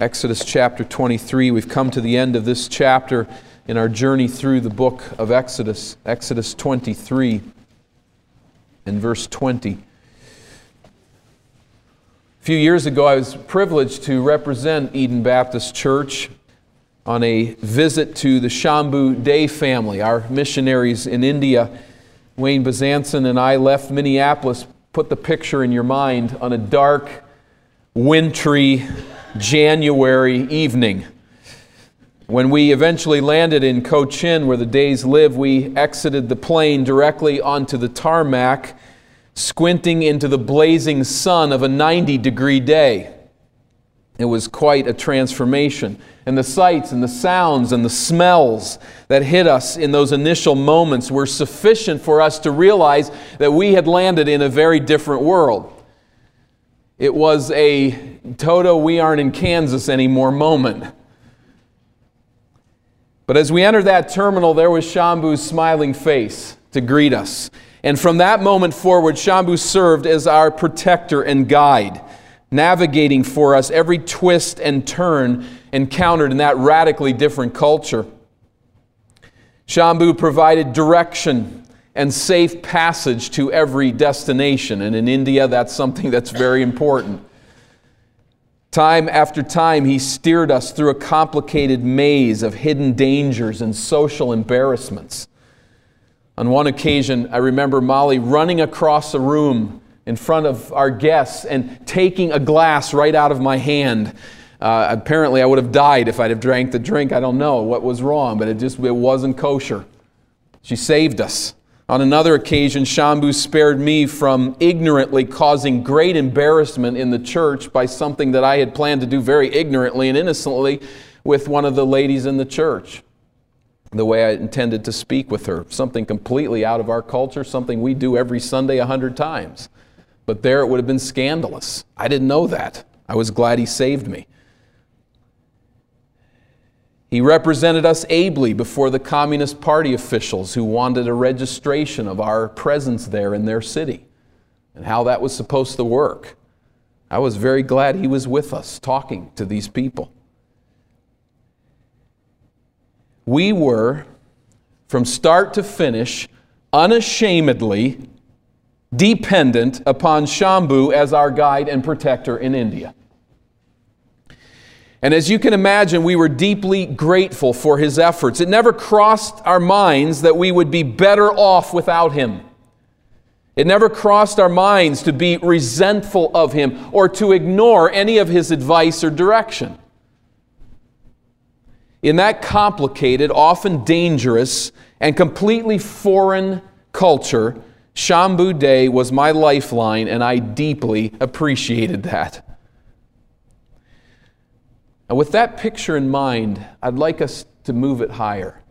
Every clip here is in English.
Exodus chapter 23. We've come to the end of this chapter in our journey through the book of Exodus. Exodus 23 and verse 20. A few years ago, I was privileged to represent Eden Baptist Church on a visit to the Shambu Day family, our missionaries in India. Wayne Bazanson and I left Minneapolis. Put the picture in your mind on a dark, wintry January evening. When we eventually landed in Cochin, where the days live, we exited the plane directly onto the tarmac squinting into the blazing sun of a 90 degree day. It was quite a transformation. And the sights and the sounds and the smells that hit us in those initial moments were sufficient for us to realize that we had landed in a very different world. It was a Toto, we aren't in Kansas anymore moment. But as we entered that terminal, there was Shambu's smiling face to greet us. And from that moment forward, Shambu served as our protector and guide, navigating for us every twist and turn encountered in that radically different culture. Shambu provided direction and safe passage to every destination. And in India, that's something that's very important. Time after time, he steered us through a complicated maze of hidden dangers and social embarrassments. On one occasion, I remember Molly running across the room in front of our guests and taking a glass right out of my hand. Uh, apparently, I would have died if I'd have drank the drink. I don't know what was wrong, but it just it wasn't kosher. She saved us. On another occasion, Shambu spared me from ignorantly causing great embarrassment in the church by something that I had planned to do very ignorantly and innocently with one of the ladies in the church the way I intended to speak with her. Something completely out of our culture, something we do every Sunday a hundred times. But there it would have been scandalous. I didn't know that. I was glad he saved me. He represented us ably before the Communist Party officials who wanted a registration of our presence there in their city and how that was supposed to work. I was very glad he was with us talking to these people. we were, from start to finish, unashamedly dependent upon Shambu as our guide and protector in India. And as you can imagine, we were deeply grateful for his efforts. It never crossed our minds that we would be better off without him. It never crossed our minds to be resentful of him or to ignore any of his advice or direction. In that complicated, often dangerous, and completely foreign culture, Shambu Day was my lifeline, and I deeply appreciated that. And with that picture in mind, I'd like us to move it higher.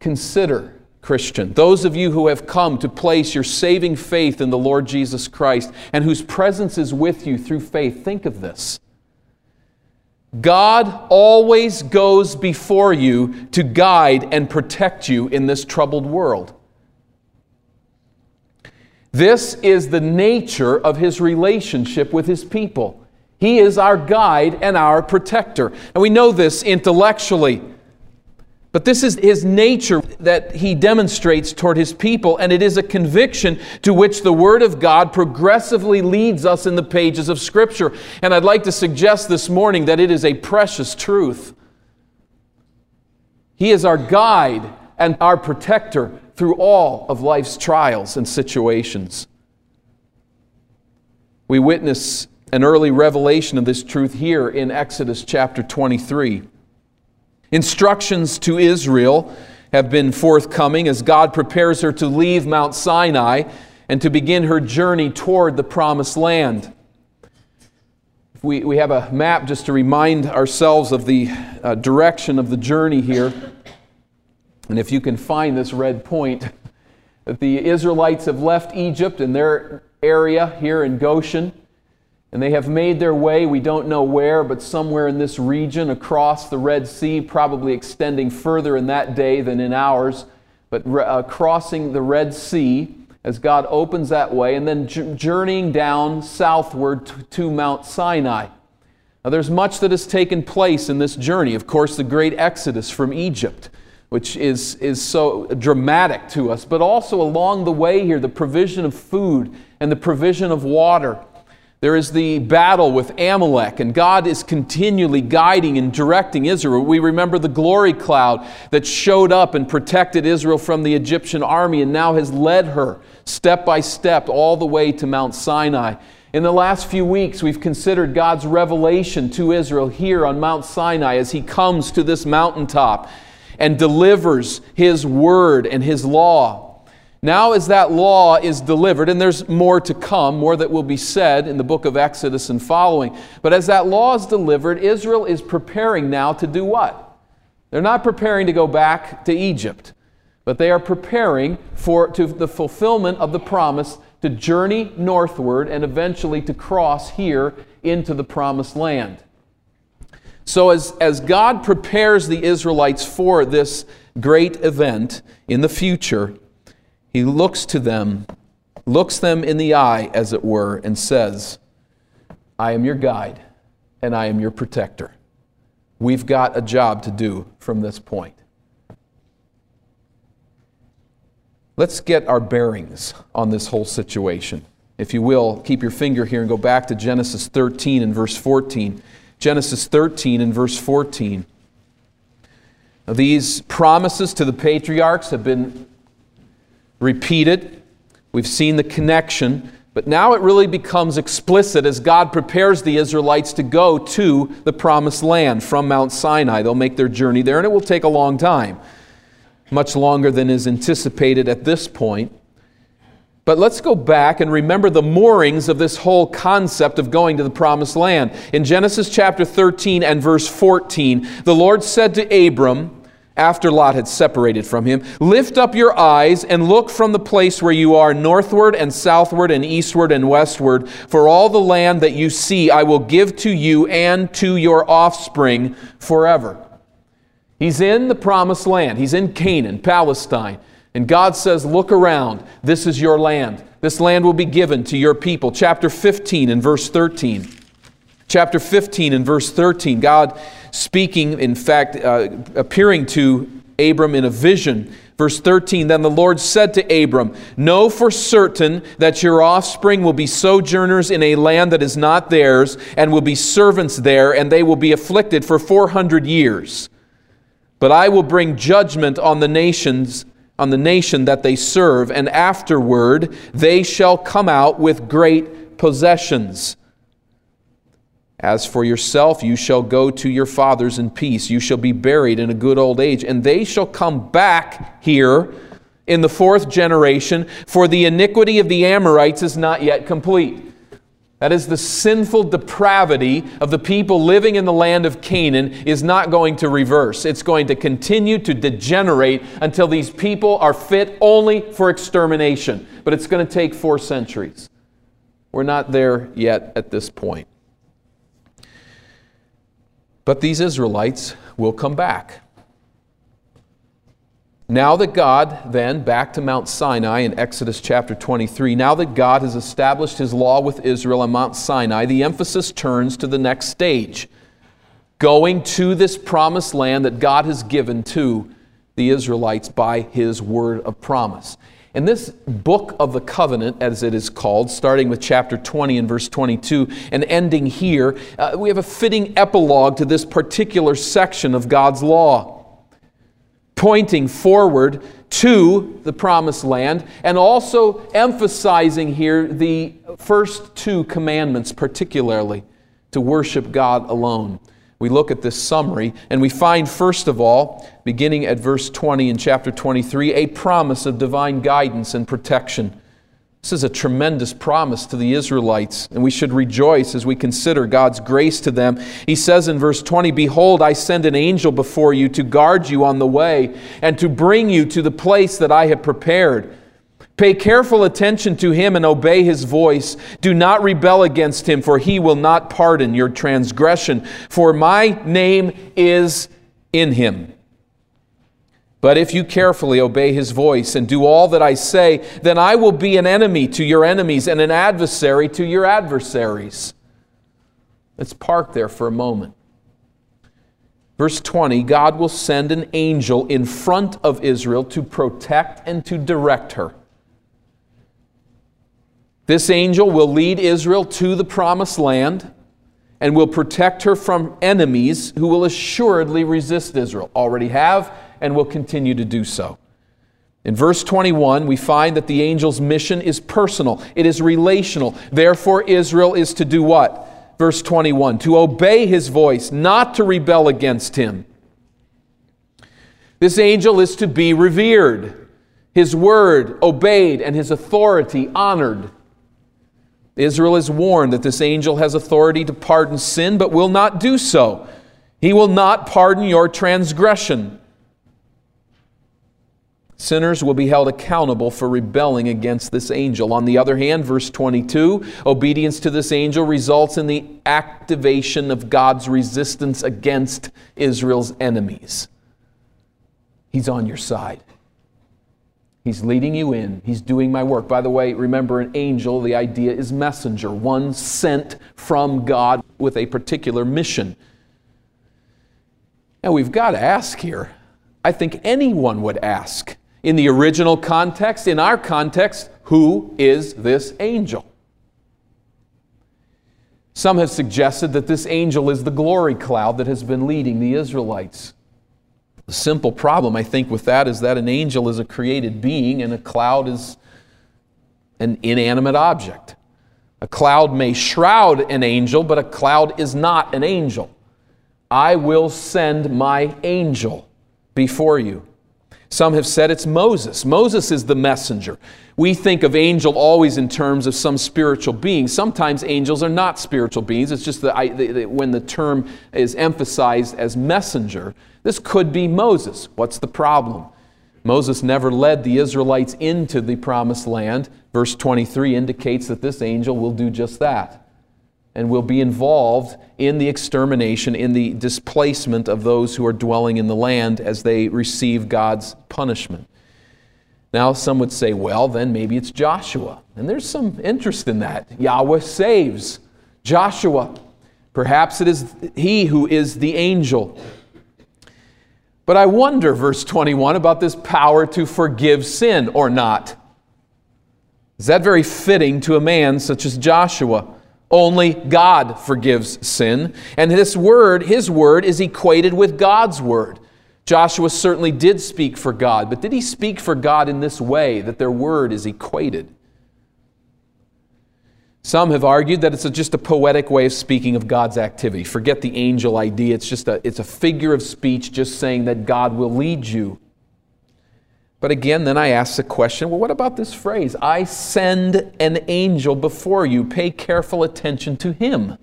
Consider, Christian, those of you who have come to place your saving faith in the Lord Jesus Christ and whose presence is with you through faith, think of this. God always goes before you to guide and protect you in this troubled world. This is the nature of his relationship with his people. He is our guide and our protector. And we know this intellectually. But this is his nature that he demonstrates toward his people, and it is a conviction to which the Word of God progressively leads us in the pages of Scripture. And I'd like to suggest this morning that it is a precious truth. He is our guide and our protector through all of life's trials and situations. We witness an early revelation of this truth here in Exodus chapter 23. Instructions to Israel have been forthcoming as God prepares her to leave Mount Sinai and to begin her journey toward the promised land. We, we have a map just to remind ourselves of the uh, direction of the journey here. And if you can find this red point, that the Israelites have left Egypt and their area here in Goshen and they have made their way, we don't know where, but somewhere in this region across the Red Sea, probably extending further in that day than in ours, but uh, crossing the Red Sea as God opens that way, and then journeying down southward to, to Mount Sinai. Now, there's much that has taken place in this journey. Of course, the great exodus from Egypt, which is, is so dramatic to us, but also along the way here, the provision of food and the provision of water. There is the battle with Amalek, and God is continually guiding and directing Israel. We remember the glory cloud that showed up and protected Israel from the Egyptian army and now has led her step by step all the way to Mount Sinai. In the last few weeks, we've considered God's revelation to Israel here on Mount Sinai as He comes to this mountaintop and delivers His word and His law. Now, as that law is delivered, and there's more to come, more that will be said in the book of Exodus and following, but as that law is delivered, Israel is preparing now to do what? They're not preparing to go back to Egypt, but they are preparing for to the fulfillment of the promise to journey northward and eventually to cross here into the promised land. So, as, as God prepares the Israelites for this great event in the future, he looks to them, looks them in the eye, as it were, and says, I am your guide and I am your protector. We've got a job to do from this point. Let's get our bearings on this whole situation. If you will, keep your finger here and go back to Genesis 13 and verse 14. Genesis 13 and verse 14. Now, these promises to the patriarchs have been repeated. We've seen the connection, but now it really becomes explicit as God prepares the Israelites to go to the promised land from Mount Sinai. They'll make their journey there, and it will take a long time, much longer than is anticipated at this point. But let's go back and remember the moorings of this whole concept of going to the promised land. In Genesis chapter 13 and verse 14, the Lord said to Abram, after Lot had separated from him, Lift up your eyes and look from the place where you are northward and southward and eastward and westward, for all the land that you see I will give to you and to your offspring forever. He's in the promised land, he's in Canaan, Palestine. And God says, Look around, this is your land. This land will be given to your people. Chapter 15 and verse 13. Chapter 15 and verse 13, God speaking, in fact, uh, appearing to Abram in a vision. Verse 13 Then the Lord said to Abram, Know for certain that your offspring will be sojourners in a land that is not theirs, and will be servants there, and they will be afflicted for 400 years. But I will bring judgment on the nations on the nation that they serve, and afterward they shall come out with great possessions. As for yourself, you shall go to your fathers in peace. You shall be buried in a good old age, and they shall come back here in the fourth generation, for the iniquity of the Amorites is not yet complete. That is, the sinful depravity of the people living in the land of Canaan is not going to reverse. It's going to continue to degenerate until these people are fit only for extermination. But it's going to take four centuries. We're not there yet at this point. But these Israelites will come back. Now that God, then, back to Mount Sinai in Exodus chapter 23, now that God has established his law with Israel on Mount Sinai, the emphasis turns to the next stage going to this promised land that God has given to the Israelites by his word of promise. In this book of the covenant, as it is called, starting with chapter 20 and verse 22 and ending here, uh, we have a fitting epilogue to this particular section of God's law, pointing forward to the promised land and also emphasizing here the first two commandments, particularly to worship God alone we look at this summary and we find, first of all, beginning at verse 20 in chapter 23, a promise of divine guidance and protection. This is a tremendous promise to the Israelites, and we should rejoice as we consider God's grace to them. He says in verse 20, Behold, I send an angel before you to guard you on the way and to bring you to the place that I have prepared. Pay careful attention to him and obey his voice. Do not rebel against him, for he will not pardon your transgression, for my name is in him. But if you carefully obey his voice and do all that I say, then I will be an enemy to your enemies and an adversary to your adversaries. Let's park there for a moment. Verse 20 God will send an angel in front of Israel to protect and to direct her. This angel will lead Israel to the promised land and will protect her from enemies who will assuredly resist Israel, already have, and will continue to do so. In verse 21, we find that the angel's mission is personal, it is relational. Therefore, Israel is to do what? Verse 21 to obey his voice, not to rebel against him. This angel is to be revered, his word obeyed, and his authority honored. Israel is warned that this angel has authority to pardon sin, but will not do so. He will not pardon your transgression. Sinners will be held accountable for rebelling against this angel. On the other hand, verse 22, obedience to this angel results in the activation of God's resistance against Israel's enemies. He's on your side. He's leading you in. He's doing my work. By the way, remember an angel, the idea is messenger, one sent from God with a particular mission. Now we've got to ask here. I think anyone would ask. In the original context, in our context, who is this angel? Some have suggested that this angel is the glory cloud that has been leading the Israelites. The simple problem, I think, with that is that an angel is a created being and a cloud is an inanimate object. A cloud may shroud an angel, but a cloud is not an angel. I will send my angel before you. Some have said it's Moses. Moses is the messenger. We think of angel always in terms of some spiritual being. Sometimes angels are not spiritual beings. It's just that when the term is emphasized as messenger, this could be Moses. What's the problem? Moses never led the Israelites into the promised land. Verse 23 indicates that this angel will do just that and will be involved in the extermination, in the displacement of those who are dwelling in the land as they receive God's punishment. Now, some would say, well, then maybe it's Joshua. And there's some interest in that. Yahweh saves Joshua. Perhaps it is he who is the angel but I wonder, verse 21, about this power to forgive sin or not. Is that very fitting to a man such as Joshua? Only God forgives sin. And this word, his word, is equated with God's word. Joshua certainly did speak for God, but did he speak for God in this way, that their word is equated? Some have argued that it's a, just a poetic way of speaking of God's activity. Forget the angel idea. It's just a, it's a figure of speech just saying that God will lead you. But again, then I ask the question well, what about this phrase? I send an angel before you. Pay careful attention to him.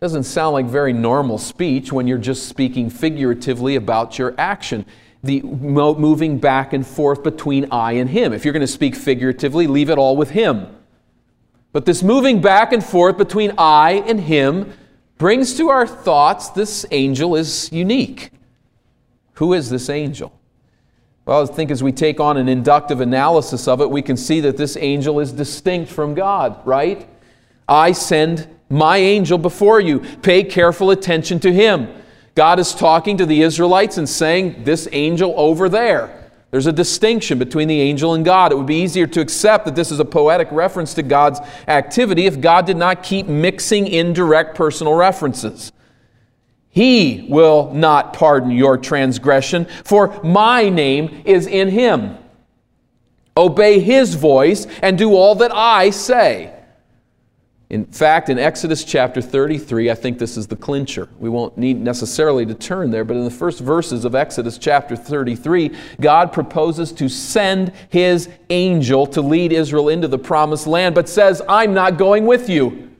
Doesn't sound like very normal speech when you're just speaking figuratively about your action the moving back and forth between I and Him. If you're going to speak figuratively, leave it all with Him. But this moving back and forth between I and Him brings to our thoughts this angel is unique. Who is this angel? Well, I think as we take on an inductive analysis of it, we can see that this angel is distinct from God, right? I send my angel before you. Pay careful attention to him. God is talking to the Israelites and saying, This angel over there. There's a distinction between the angel and God. It would be easier to accept that this is a poetic reference to God's activity if God did not keep mixing indirect personal references. He will not pardon your transgression, for my name is in him. Obey his voice and do all that I say. In fact, in Exodus chapter 33, I think this is the clincher. We won't need necessarily to turn there, but in the first verses of Exodus chapter 33, God proposes to send his angel to lead Israel into the promised land, but says, I'm not going with you.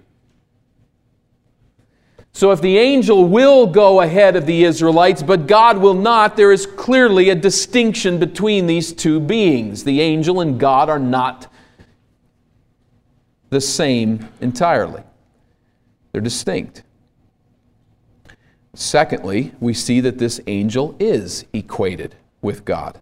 So, if the angel will go ahead of the Israelites, but God will not, there is clearly a distinction between these two beings. The angel and God are not the same entirely, they're distinct. Secondly, we see that this angel is equated with God.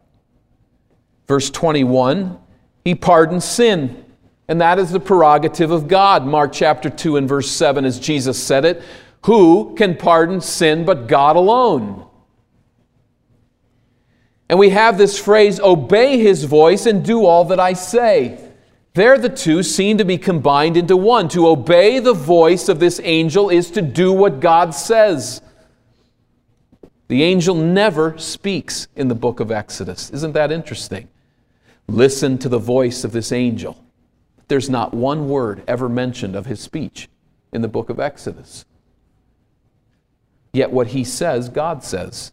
Verse 21 He pardons sin And that is the prerogative of God. Mark chapter 2 and verse 7, as Jesus said it Who can pardon sin but God alone? And we have this phrase, obey his voice and do all that I say. There, the two seem to be combined into one. To obey the voice of this angel is to do what God says. The angel never speaks in the book of Exodus. Isn't that interesting? Listen to the voice of this angel. There's not one word ever mentioned of his speech in the book of Exodus. Yet what he says, God says.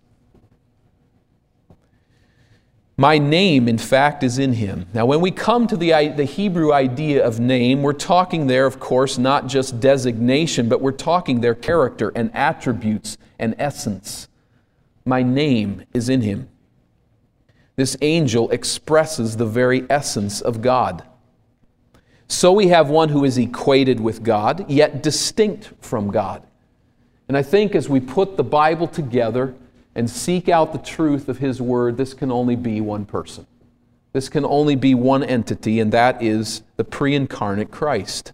My name, in fact, is in him. Now, when we come to the, the Hebrew idea of name, we're talking there, of course, not just designation, but we're talking their character and attributes and essence. My name is in him. This angel expresses the very essence of God. So we have one who is equated with God, yet distinct from God. And I think as we put the Bible together, and seek out the truth of His Word, this can only be one person. This can only be one entity, and that is the pre incarnate Christ.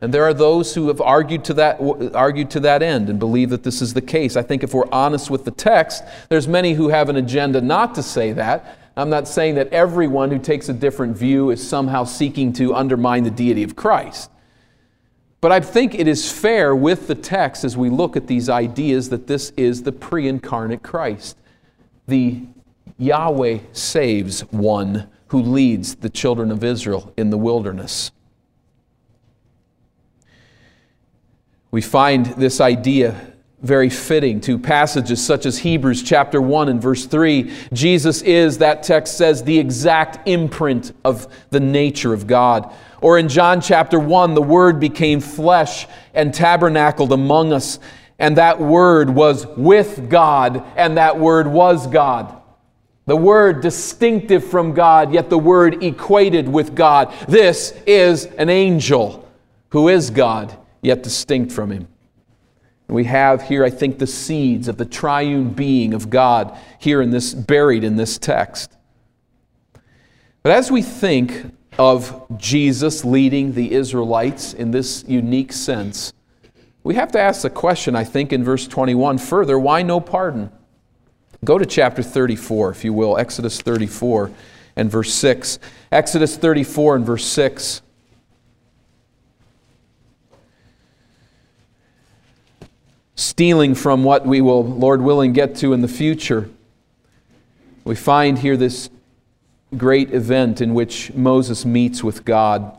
And there are those who have argued to, that, argued to that end and believe that this is the case. I think if we're honest with the text, there's many who have an agenda not to say that. I'm not saying that everyone who takes a different view is somehow seeking to undermine the deity of Christ. But I think it is fair with the text as we look at these ideas that this is the pre incarnate Christ. The Yahweh saves one who leads the children of Israel in the wilderness. We find this idea very fitting to passages such as Hebrews chapter 1 and verse 3. Jesus is, that text says, the exact imprint of the nature of God. Or in John chapter 1, the Word became flesh and tabernacled among us, and that Word was with God, and that Word was God. The Word distinctive from God, yet the Word equated with God. This is an angel who is God, yet distinct from Him. We have here, I think, the seeds of the triune being of God here in this, buried in this text. But as we think of Jesus leading the Israelites in this unique sense, we have to ask the question, I think, in verse 21 further why no pardon? Go to chapter 34, if you will, Exodus 34 and verse 6. Exodus 34 and verse 6. stealing from what we will, Lord willing, get to in the future. We find here this great event in which Moses meets with God.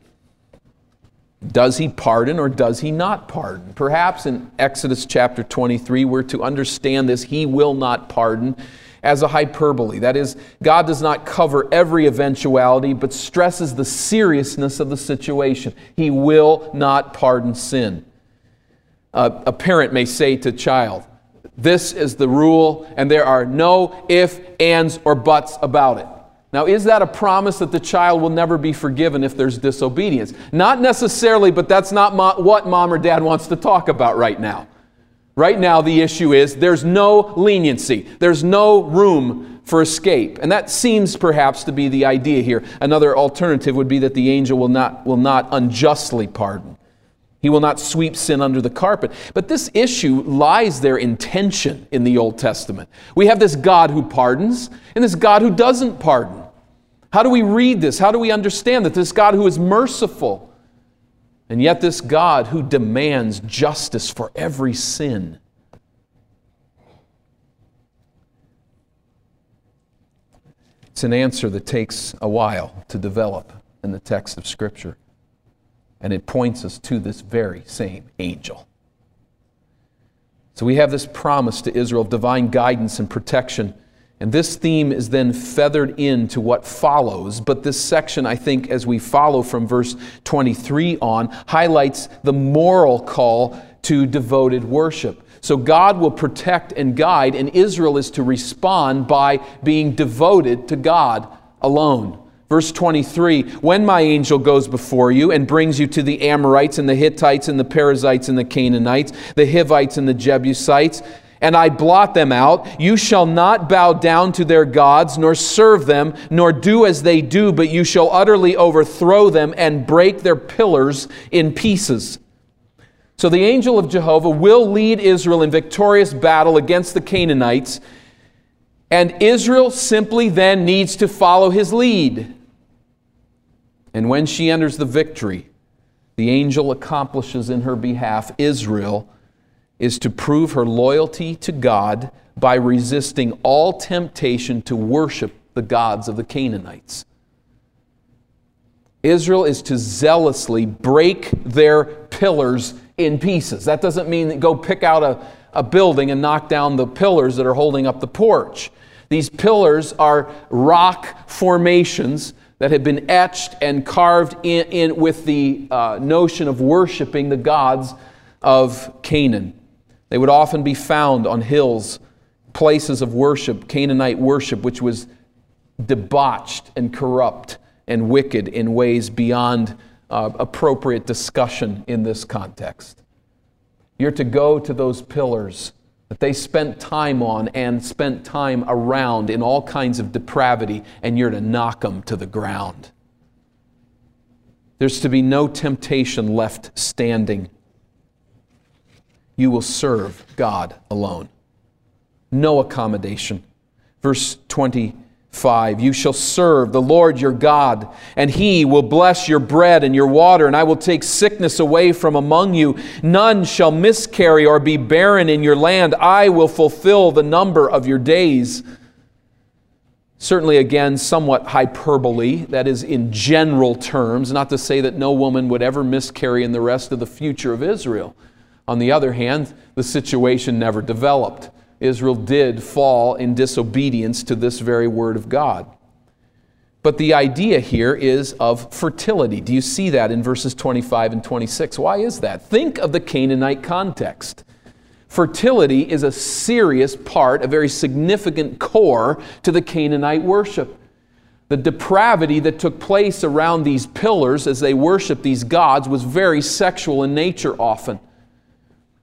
Does he pardon or does he not pardon? Perhaps in Exodus chapter 23, we're to understand this he will not pardon as a hyperbole. That is, God does not cover every eventuality, but stresses the seriousness of the situation. He will not pardon sin. Uh, a parent may say to child, This is the rule, and there are no if, ands, or buts about it. Now, is that a promise that the child will never be forgiven if there's disobedience? Not necessarily, but that's not mo- what mom or dad wants to talk about right now. Right now, the issue is there's no leniency, there's no room for escape. And that seems perhaps to be the idea here. Another alternative would be that the angel will not, will not unjustly pardon. He will not sweep sin under the carpet. But this issue lies there in tension in the Old Testament. We have this God who pardons and this God who doesn't pardon. How do we read this? How do we understand that this God who is merciful, and yet this God who demands justice for every sin? It's an answer that takes a while to develop in the text of Scripture. And it points us to this very same angel. So we have this promise to Israel of divine guidance and protection And this theme is then feathered into what follows. But this section, I think, as we follow from verse 23 on, highlights the moral call to devoted worship. So God will protect and guide, and Israel is to respond by being devoted to God alone. Verse 23 When my angel goes before you and brings you to the Amorites and the Hittites and the Perizzites and the Canaanites, the Hivites and the Jebusites, and I blot them out. You shall not bow down to their gods, nor serve them, nor do as they do, but you shall utterly overthrow them and break their pillars in pieces. So the angel of Jehovah will lead Israel in victorious battle against the Canaanites, and Israel simply then needs to follow his lead. And when she enters the victory, the angel accomplishes in her behalf Israel is to prove her loyalty to God by resisting all temptation to worship the gods of the Canaanites. Israel is to zealously break their pillars in pieces. That doesn't mean go pick out a, a building and knock down the pillars that are holding up the porch. These pillars are rock formations that have been etched and carved in, in with the uh, notion of worshiping the gods of Canaan. They would often be found on hills, places of worship, Canaanite worship, which was debauched and corrupt and wicked in ways beyond uh, appropriate discussion in this context. You're to go to those pillars that they spent time on and spent time around in all kinds of depravity, and you're to knock them to the ground. There's to be no temptation left standing you will serve God alone. No accommodation. Verse 25 You shall serve the Lord your God, and he will bless your bread and your water, and I will take sickness away from among you. None shall miscarry or be barren in your land. I will fulfill the number of your days. Certainly, again, somewhat hyperbole, that is, in general terms, not to say that no woman would ever miscarry in the rest of the future of Israel. On the other hand, the situation never developed. Israel did fall in disobedience to this very word of God. But the idea here is of fertility. Do you see that in verses 25 and 26? Why is that? Think of the Canaanite context. Fertility is a serious part, a very significant core to the Canaanite worship. The depravity that took place around these pillars as they worshiped these gods was very sexual in nature often.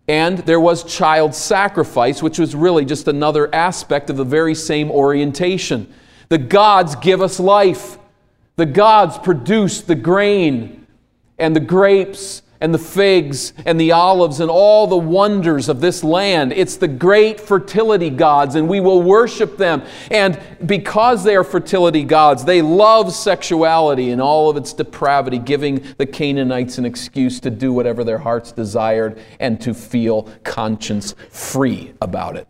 And there was child sacrifice, which was really just another aspect of the very same orientation. The gods give us life. The gods produce the grain and the grapes and the figs and the olives and all the wonders of this land. It's the great fertility gods, and we will worship them. And because they are fertility gods, they love sexuality and all of its depravity, giving the Canaanites an excuse to do whatever their hearts desired and to feel conscience free about it.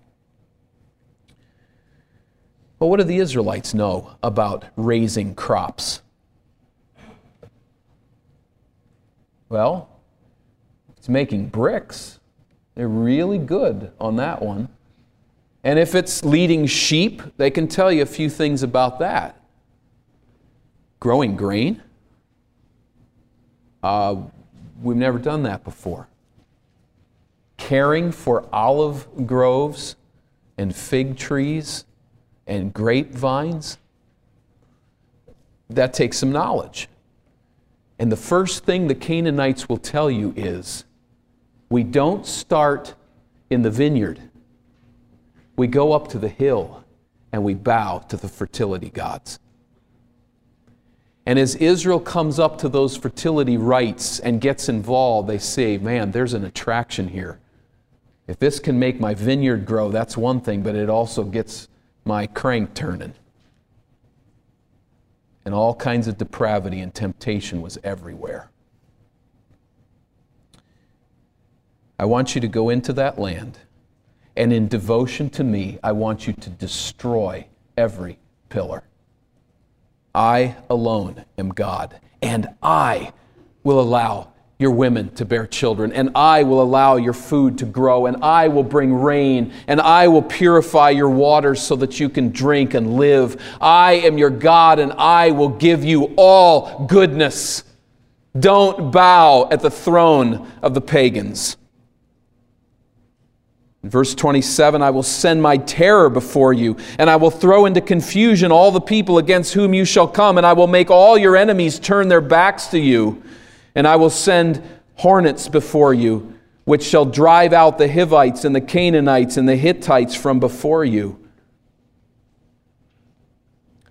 But what do the Israelites know about raising crops? Well, it's making bricks. They're really good on that one. And if it's leading sheep, they can tell you a few things about that. Growing grain. Uh, we've never done that before. Caring for olive groves and fig trees and grapevines. That takes some knowledge. And the first thing the Canaanites will tell you is we don't start in the vineyard. We go up to the hill and we bow to the fertility gods. And as Israel comes up to those fertility rites and gets involved, they say, man, there's an attraction here. If this can make my vineyard grow, that's one thing, but it also gets my crank turning. And all kinds of depravity and temptation was everywhere. I want you to go into that land, and in devotion to me, I want you to destroy every pillar. I alone am God, and I will allow your women to bear children, and I will allow your food to grow, and I will bring rain, and I will purify your waters so that you can drink and live. I am your God, and I will give you all goodness. Don't bow at the throne of the pagans. Verse 27, I will send my terror before you, and I will throw into confusion all the people against whom you shall come, and I will make all your enemies turn their backs to you. And I will send hornets before you, which shall drive out the Hivites and the Canaanites and the Hittites from before you.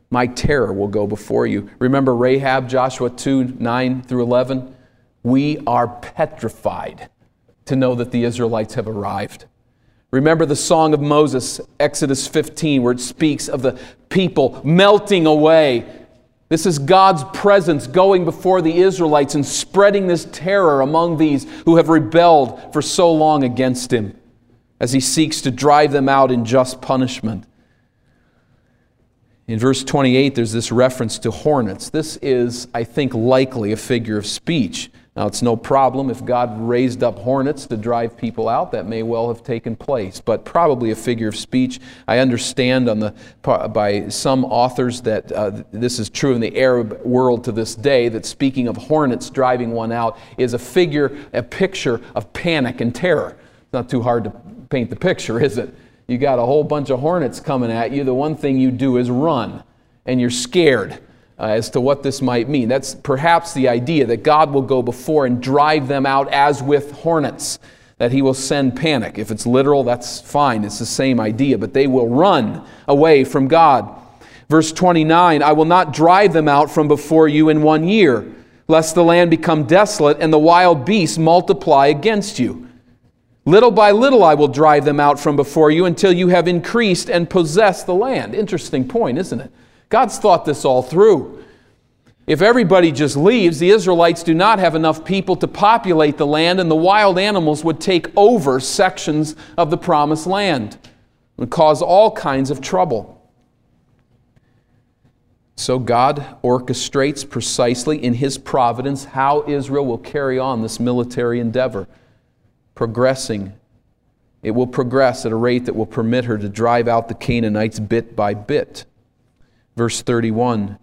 My terror will go before you. Remember Rahab, Joshua 2 9 through 11? We are petrified to know that the Israelites have arrived. Remember the song of Moses, Exodus 15, where it speaks of the people melting away this is God's presence going before the Israelites and spreading this terror among these who have rebelled for so long against Him as He seeks to drive them out in just punishment. In verse 28, there's this reference to hornets. This is, I think, likely a figure of speech. Now, it's no problem if God raised up hornets to drive people out. That may well have taken place, but probably a figure of speech. I understand on the, by some authors that uh, this is true in the Arab world to this day, that speaking of hornets driving one out is a figure, a picture of panic and terror. It's not too hard to paint the picture, is it? You got a whole bunch of hornets coming at you. The one thing you do is run, and you're scared uh, as to what this might mean. That's perhaps the idea that God will go before and drive them out as with hornets, that He will send panic. If it's literal, that's fine. It's the same idea, but they will run away from God. Verse 29 I will not drive them out from before you in one year, lest the land become desolate and the wild beasts multiply against you. Little by little I will drive them out from before you until you have increased and possessed the land. Interesting point, isn't it? God's thought this all through. If everybody just leaves, the Israelites do not have enough people to populate the land, and the wild animals would take over sections of the promised land and cause all kinds of trouble. So God orchestrates precisely in His providence how Israel will carry on this military endeavor, progressing. It will progress at a rate that will permit her to drive out the Canaanites bit by bit. Verse 31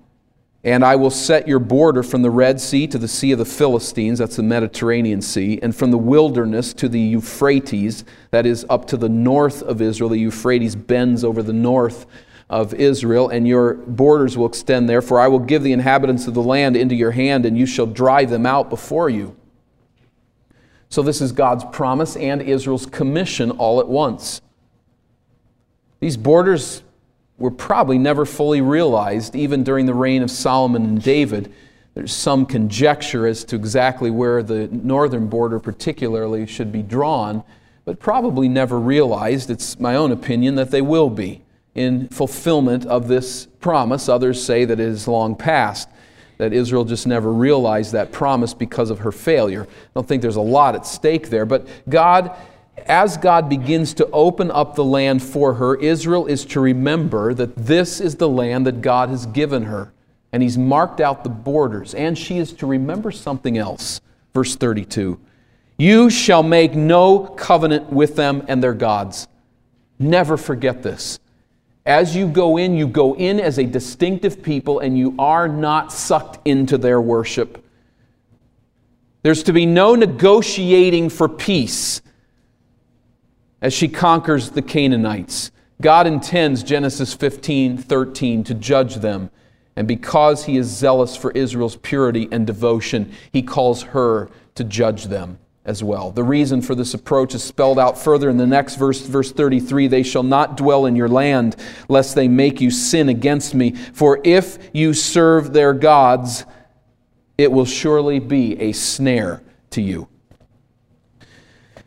And I will set your border from the Red Sea to the Sea of the Philistines, that's the Mediterranean Sea, and from the wilderness to the Euphrates, that is up to the north of Israel. The Euphrates bends over the north of Israel, and your borders will extend there. For I will give the inhabitants of the land into your hand, and you shall drive them out before you. So, this is God's promise and Israel's commission all at once. These borders were probably never fully realized, even during the reign of Solomon and David. There's some conjecture as to exactly where the northern border, particularly, should be drawn, but probably never realized. It's my own opinion that they will be in fulfillment of this promise. Others say that it is long past, that Israel just never realized that promise because of her failure. I don't think there's a lot at stake there, but God as God begins to open up the land for her, Israel is to remember that this is the land that God has given her. And He's marked out the borders. And she is to remember something else. Verse 32 You shall make no covenant with them and their gods. Never forget this. As you go in, you go in as a distinctive people and you are not sucked into their worship. There's to be no negotiating for peace as she conquers the Canaanites. God intends, Genesis 15 13, to judge them. And because he is zealous for Israel's purity and devotion, he calls her to judge them as well. The reason for this approach is spelled out further in the next verse, verse 33 They shall not dwell in your land, lest they make you sin against me. For if you serve their gods, it will surely be a snare to you.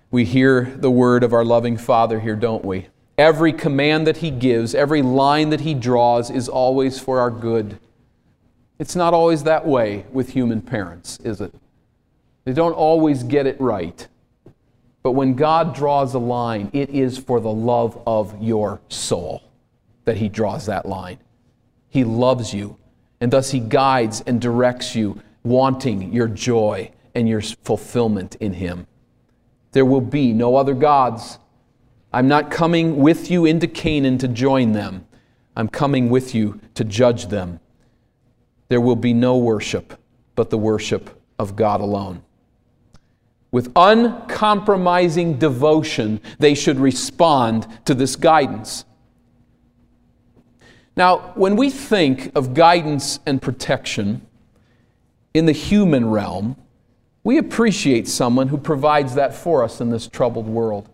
We hear the word of our loving Father here, don't we? Every command that He gives, every line that He draws is always for our good. It's not always that way with human parents, is it? They don't always get it right. But when God draws a line, it is for the love of your soul that He draws that line. He loves you, and thus He guides and directs you, wanting your joy and your fulfillment in Him. There will be no other gods. I'm not coming with you into Canaan to join them. I'm coming with you to judge them. There will be no worship but the worship of God alone. With uncompromising devotion, they should respond to this guidance. Now, when we think of guidance and protection in the human realm, we appreciate someone who provides that for us in this troubled world.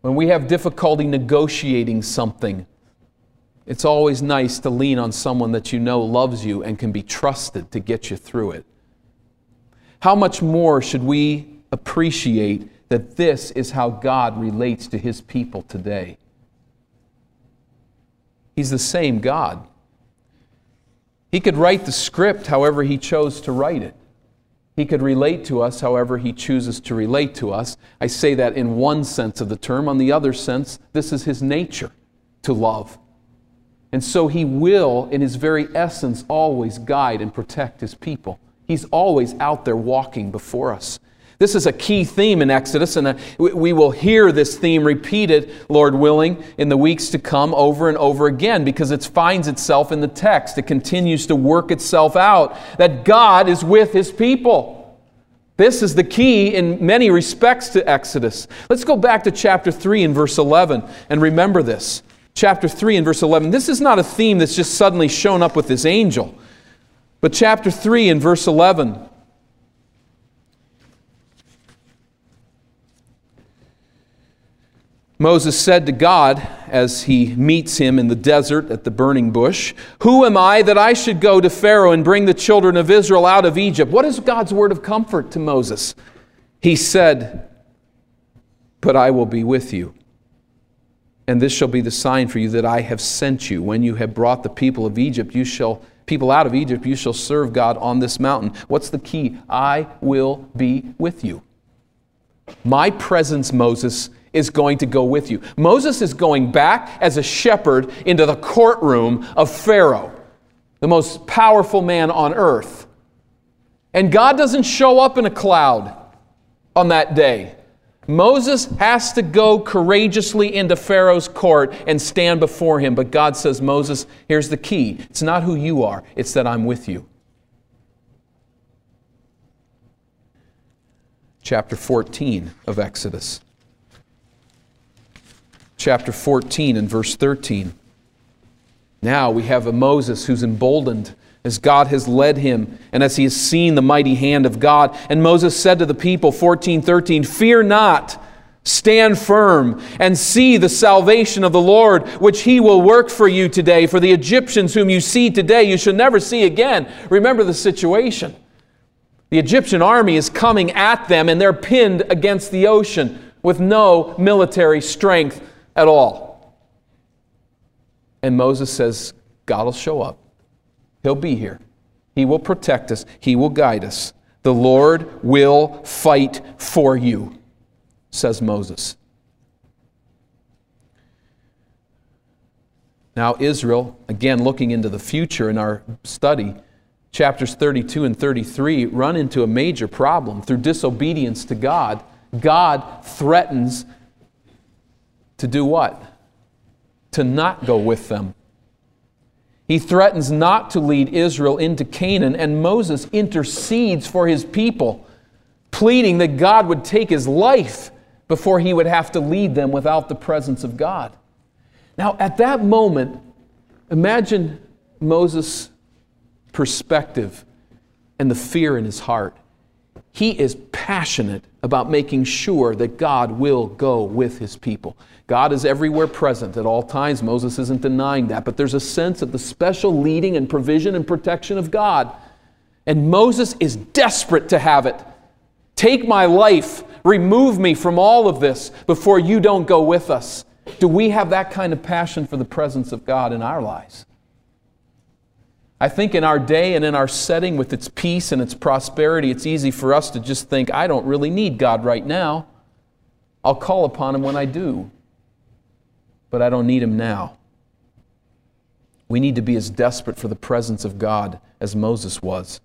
When we have difficulty negotiating something, it's always nice to lean on someone that you know loves you and can be trusted to get you through it. How much more should we appreciate that this is how God relates to his people today? He's the same God. He could write the script however he chose to write it. He could relate to us however he chooses to relate to us. I say that in one sense of the term. On the other sense, this is his nature to love. And so he will, in his very essence, always guide and protect his people. He's always out there walking before us. This is a key theme in Exodus, and uh, we will hear this theme repeated, Lord willing, in the weeks to come over and over again because it finds itself in the text. It continues to work itself out that God is with his people. This is the key in many respects to Exodus. Let's go back to chapter 3 and verse 11 and remember this. Chapter 3 and verse 11. This is not a theme that's just suddenly shown up with this angel. But chapter 3 and verse 11. Moses said to God as he meets him in the desert at the burning bush, Who am I that I should go to Pharaoh and bring the children of Israel out of Egypt? What is God's word of comfort to Moses? He said, But I will be with you. And this shall be the sign for you that I have sent you. When you have brought the people of Egypt, you shall people out of Egypt, you shall serve God on this mountain. What's the key? I will be with you. My presence, Moses, is going to go with you. Moses is going back as a shepherd into the courtroom of Pharaoh, the most powerful man on earth. And God doesn't show up in a cloud on that day. Moses has to go courageously into Pharaoh's court and stand before him. But God says, Moses, here's the key it's not who you are, it's that I'm with you. Chapter 14 of Exodus. Chapter 14 and verse 13. Now we have a Moses who's emboldened as God has led him and as he has seen the mighty hand of God. And Moses said to the people, 14, 13, Fear not, stand firm, and see the salvation of the Lord, which he will work for you today. For the Egyptians whom you see today, you shall never see again. Remember the situation. The Egyptian army is coming at them, and they're pinned against the ocean with no military strength at all. And Moses says, God will show up. He'll be here. He will protect us. He will guide us. The Lord will fight for you, says Moses. Now, Israel, again looking into the future in our study, chapters 32 and 33 run into a major problem. Through disobedience to God, God threatens to do what? To not go with them. He threatens not to lead Israel into Canaan, and Moses intercedes for his people, pleading that God would take his life before he would have to lead them without the presence of God. Now, at that moment, imagine Moses' perspective and the fear in his heart. He is passionate about making sure that God will go with his people. God is everywhere present at all times. Moses isn't denying that, but there's a sense of the special leading and provision and protection of God. And Moses is desperate to have it. Take my life, remove me from all of this before you don't go with us. Do we have that kind of passion for the presence of God in our lives? I think in our day and in our setting with its peace and its prosperity, it's easy for us to just think, I don't really need God right now. I'll call upon Him when I do but I don't need him now. We need to be as desperate for the presence of God as Moses was.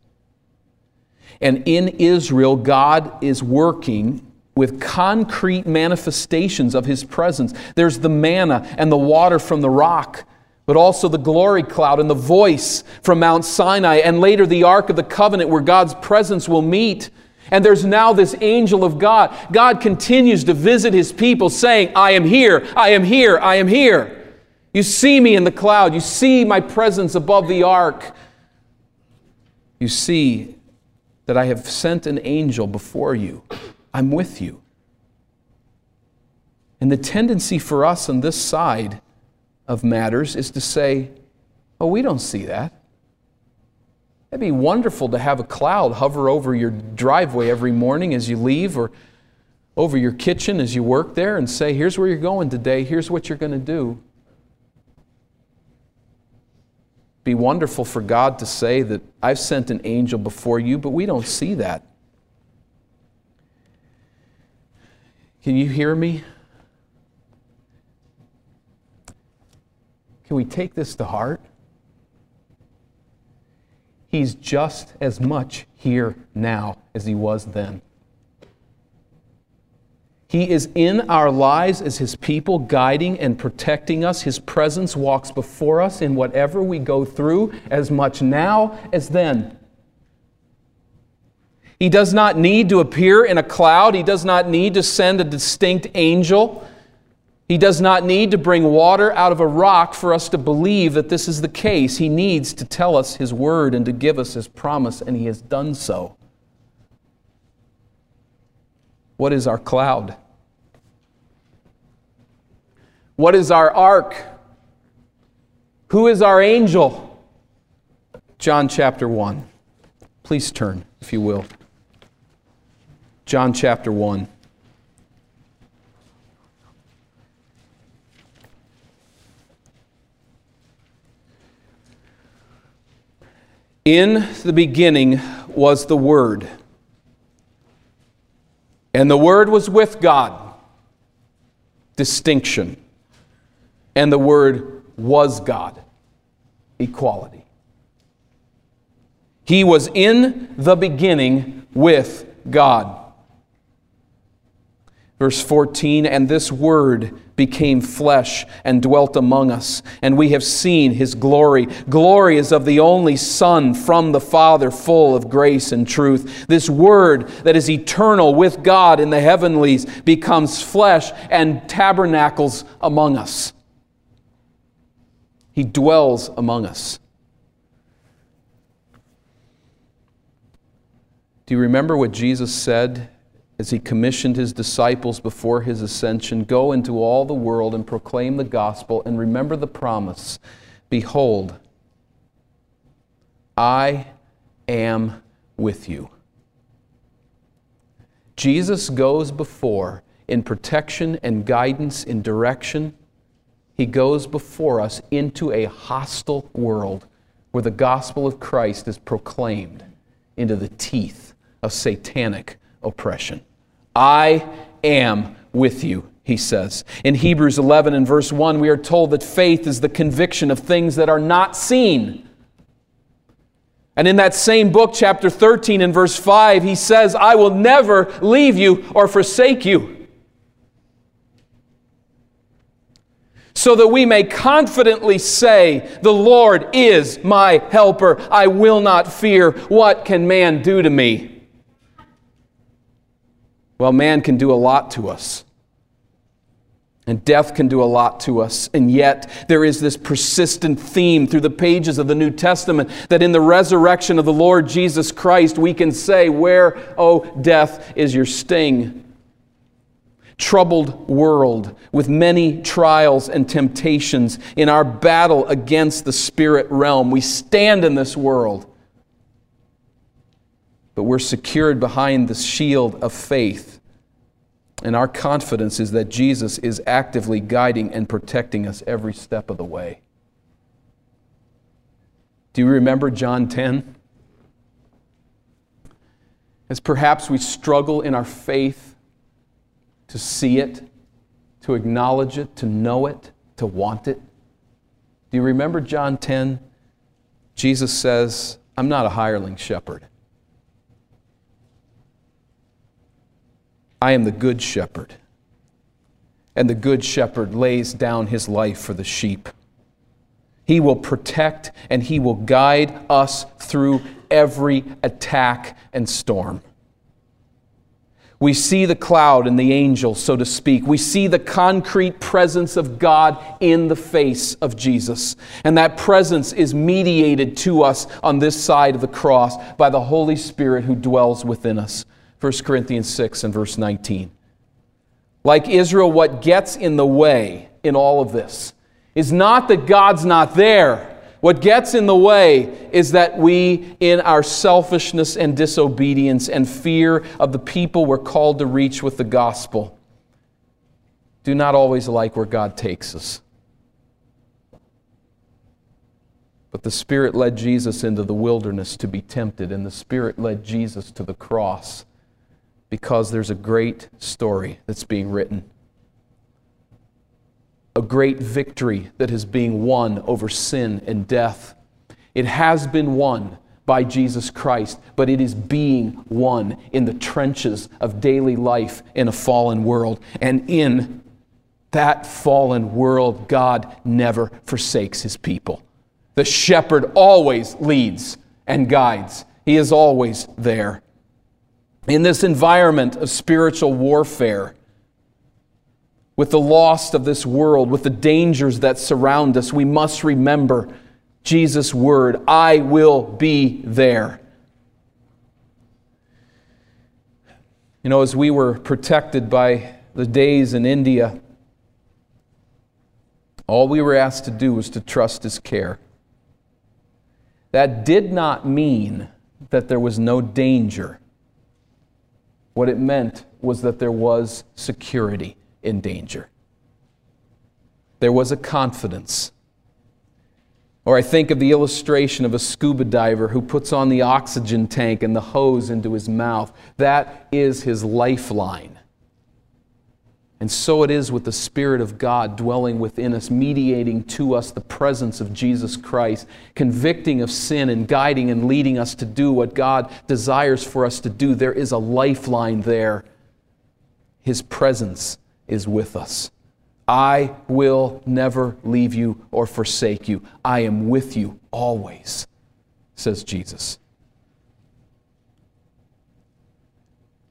And in Israel, God is working with concrete manifestations of his presence. There's the manna and the water from the rock, but also the glory cloud and the voice from Mount Sinai, and later the Ark of the Covenant where God's presence will meet. And there's now this angel of God. God continues to visit his people, saying, I am here, I am here, I am here. You see me in the cloud, you see my presence above the ark. You see that I have sent an angel before you. I'm with you. And the tendency for us on this side of matters is to say, oh, we don't see that. It'd be wonderful to have a cloud hover over your driveway every morning as you leave or over your kitchen as you work there and say, here's where you're going today, here's what you're going to do. Be wonderful for God to say that I've sent an angel before you, but we don't see that. Can you hear me? Can we take this to heart? He's just as much here now as he was then. He is in our lives as His people, guiding and protecting us. His presence walks before us in whatever we go through, as much now as then. He does not need to appear in a cloud. He does not need to send a distinct angel. He does not need to bring water out of a rock for us to believe that this is the case. He needs to tell us His word and to give us His promise, and He has done so. What is our cloud? What is our ark? Who is our angel? John chapter 1. Please turn, if you will. John chapter 1. In the beginning was the Word, and the Word was with God. Distinction. And the Word was God. Equality. He was in the beginning with God. Verse 14, and this word became flesh and dwelt among us, and we have seen his glory. Glory is of the only Son from the Father, full of grace and truth. This word that is eternal with God in the heavenlies becomes flesh and tabernacles among us. He dwells among us. Do you remember what Jesus said as he commissioned his disciples before his ascension Go into all the world and proclaim the gospel, and remember the promise Behold, I am with you. Jesus goes before in protection and guidance, in direction he goes before us into a hostile world where the gospel of Christ is proclaimed into the teeth of satanic oppression. I am with you, he says. In Hebrews 11 and verse 1, we are told that faith is the conviction of things that are not seen. And in that same book, chapter 13 and verse 5, he says, I will never leave you or forsake you. so that we may confidently say, The Lord is my helper. I will not fear. What can man do to me? Well, man can do a lot to us. And death can do a lot to us. And yet, there is this persistent theme through the pages of the New Testament that in the resurrection of the Lord Jesus Christ, we can say, Where, O oh, death, is your sting? troubled world with many trials and temptations in our battle against the spirit realm. We stand in this world, but we're secured behind the shield of faith. And our confidence is that Jesus is actively guiding and protecting us every step of the way. Do you remember John 10? As perhaps we struggle in our faith to see it, to acknowledge it, to know it, to want it. Do you remember John 10? Jesus says, I'm not a hireling shepherd. I am the good shepherd. And the good shepherd lays down his life for the sheep. He will protect and he will guide us through every attack and storm. We see the cloud and the angel, so to speak. We see the concrete presence of God in the face of Jesus. And that presence is mediated to us on this side of the cross by the Holy Spirit who dwells within us. 1 Corinthians 6 and verse 19. Like Israel, what gets in the way in all of this is not that God's not there what gets in the way is that we, in our selfishness and disobedience and fear of the people we're called to reach with the gospel, do not always like where God takes us. But the Spirit led Jesus into the wilderness to be tempted, and the Spirit led Jesus to the cross because there's a great story that's being written a great victory that is being won over sin and death. It has been won by Jesus Christ, but it is being won in the trenches of daily life in a fallen world. And in that fallen world, God never forsakes his people. The shepherd always leads and guides, he is always there. In this environment of spiritual warfare, with the lost of this world, with the dangers that surround us, we must remember Jesus' word I will be there. You know, as we were protected by the days in India, all we were asked to do was to trust His care. That did not mean that there was no danger. What it meant was that there was security in danger. There was a confidence. Or I think of the illustration of a scuba diver who puts on the oxygen tank and the hose into his mouth. That is his lifeline. And so it is with the Spirit of God dwelling within us, mediating to us the presence of Jesus Christ, convicting of sin and guiding and leading us to do what God desires for us to do. There is a lifeline there. His presence is with us. I will never leave you or forsake you. I am with you always, says Jesus.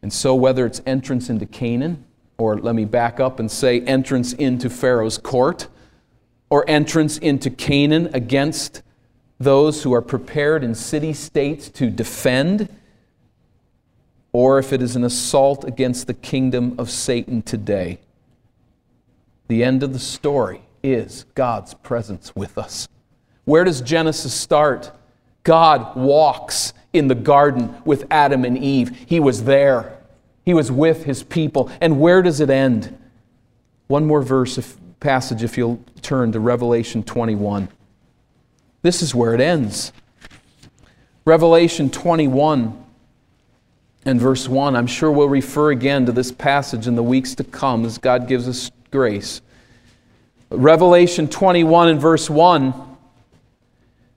And so, whether it's entrance into Canaan, or let me back up and say entrance into Pharaoh's court, or entrance into Canaan against those who are prepared in city states to defend, or if it is an assault against the kingdom of Satan today, the end of the story is God's presence with us. Where does Genesis start? God walks in the garden with Adam and Eve. He was there, He was with His people. And where does it end? One more verse, passage, if you'll turn to Revelation 21. This is where it ends. Revelation 21 and verse 1. I'm sure we'll refer again to this passage in the weeks to come as God gives us grace. Revelation 21 and verse 1.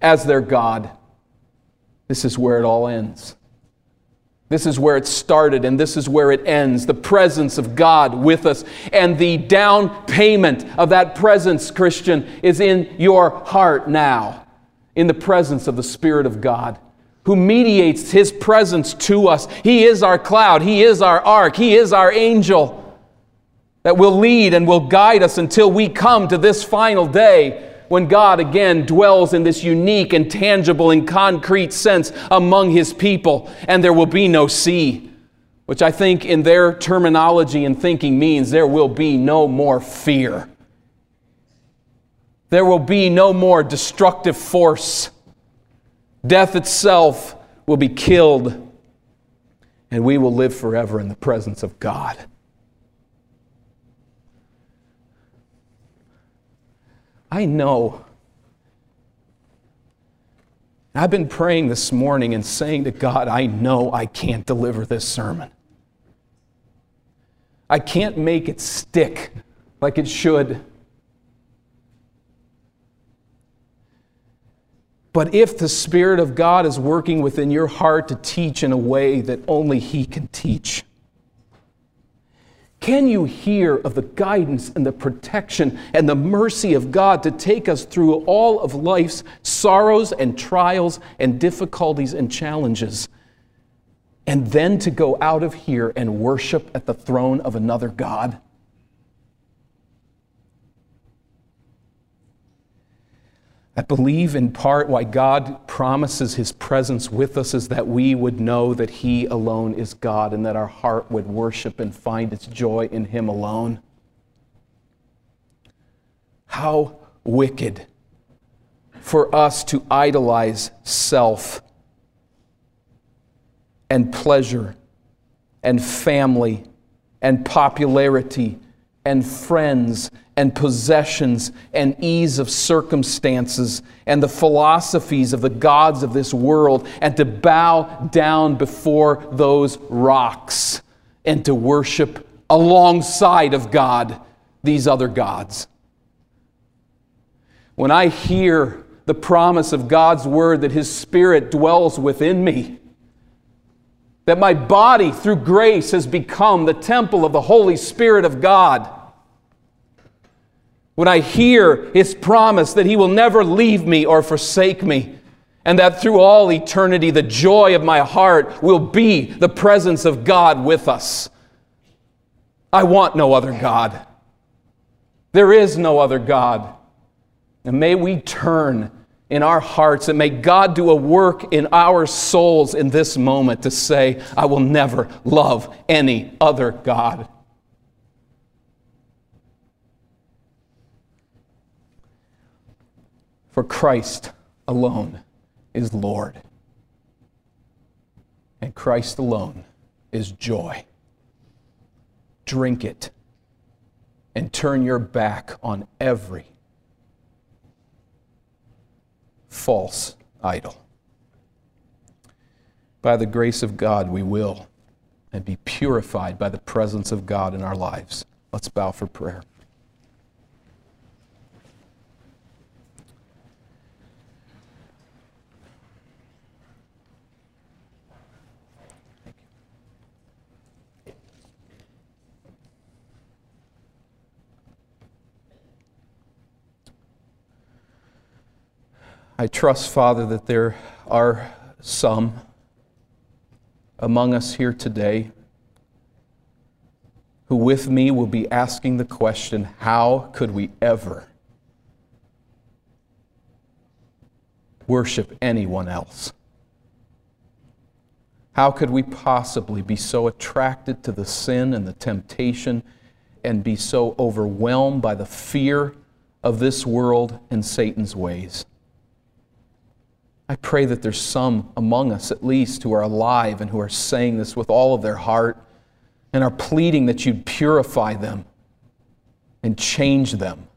as their God. This is where it all ends. This is where it started, and this is where it ends. The presence of God with us. And the down payment of that presence, Christian, is in your heart now, in the presence of the Spirit of God, who mediates His presence to us. He is our cloud, He is our ark, He is our angel that will lead and will guide us until we come to this final day when God again dwells in this unique and tangible and concrete sense among his people, and there will be no sea, which I think in their terminology and thinking means there will be no more fear. There will be no more destructive force. Death itself will be killed and we will live forever in the presence of God. I know. I've been praying this morning and saying to God, I know I can't deliver this sermon. I can't make it stick like it should. But if the Spirit of God is working within your heart to teach in a way that only He can teach, can you hear of the guidance and the protection and the mercy of God to take us through all of life's sorrows and trials and difficulties and challenges? And then to go out of here and worship at the throne of another God? I believe in part why God promises his presence with us is that we would know that he alone is God and that our heart would worship and find its joy in him alone. How wicked for us to idolize self and pleasure and family and popularity and friends and possessions and ease of circumstances and the philosophies of the gods of this world and to bow down before those rocks and to worship alongside of God these other gods. When I hear the promise of God's word that His Spirit dwells within me, that my body through grace has become the temple of the Holy Spirit of God when I hear his promise that he will never leave me or forsake me, and that through all eternity the joy of my heart will be the presence of God with us. I want no other God. There is no other God. And may we turn in our hearts and may God do a work in our souls in this moment to say, I will never love any other God. For Christ alone is Lord, and Christ alone is joy. Drink it and turn your back on every false idol. By the grace of God, we will and be purified by the presence of God in our lives. Let's bow for prayer. I trust, Father, that there are some among us here today who, with me, will be asking the question how could we ever worship anyone else? How could we possibly be so attracted to the sin and the temptation and be so overwhelmed by the fear of this world and Satan's ways? I pray that there's some among us, at least, who are alive and who are saying this with all of their heart and are pleading that you'd purify them and change them.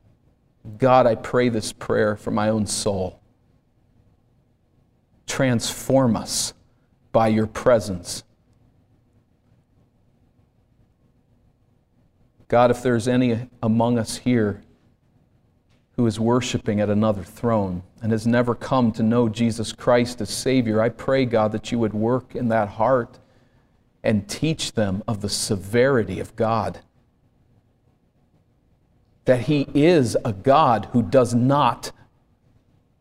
God, I pray this prayer for my own soul. Transform us by your presence. God, if there's any among us here who is worshiping at another throne and has never come to know Jesus Christ as Savior, I pray, God, that you would work in that heart and teach them of the severity of God. That He is a God who does not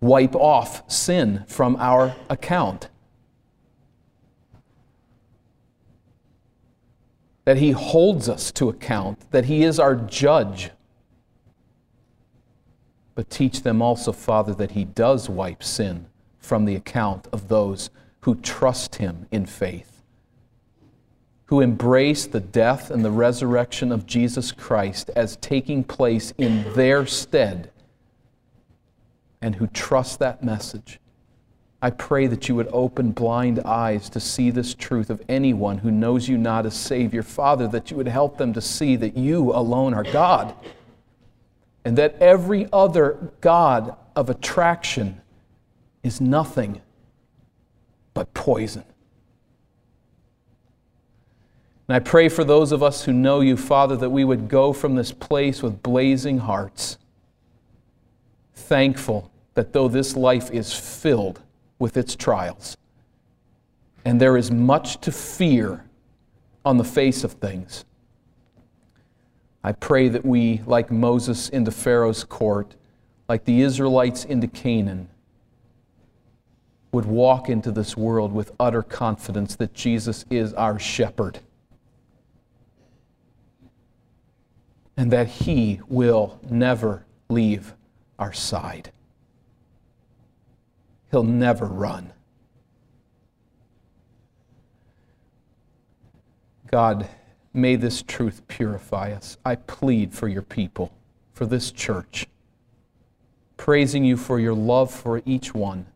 wipe off sin from our account. That He holds us to account, that He is our judge but teach them also, Father, that He does wipe sin from the account of those who trust Him in faith, who embrace the death and the resurrection of Jesus Christ as taking place in their stead, and who trust that message I pray that you would open blind eyes to see this truth of anyone who knows you not as Savior. Father, that you would help them to see that you alone are God and that every other God of attraction is nothing but poison. And I pray for those of us who know you, Father, that we would go from this place with blazing hearts, thankful that though this life is filled with its trials, and there is much to fear on the face of things, I pray that we, like Moses into Pharaoh's court, like the Israelites into Canaan, would walk into this world with utter confidence that Jesus is our shepherd and that He will never leave our side. He'll never run. God, may this truth purify us. I plead for your people, for this church, praising you for your love for each one,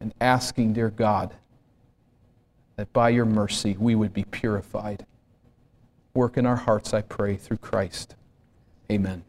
and asking, dear God, that by your mercy we would be purified. Work in our hearts, I pray, through Christ. Amen.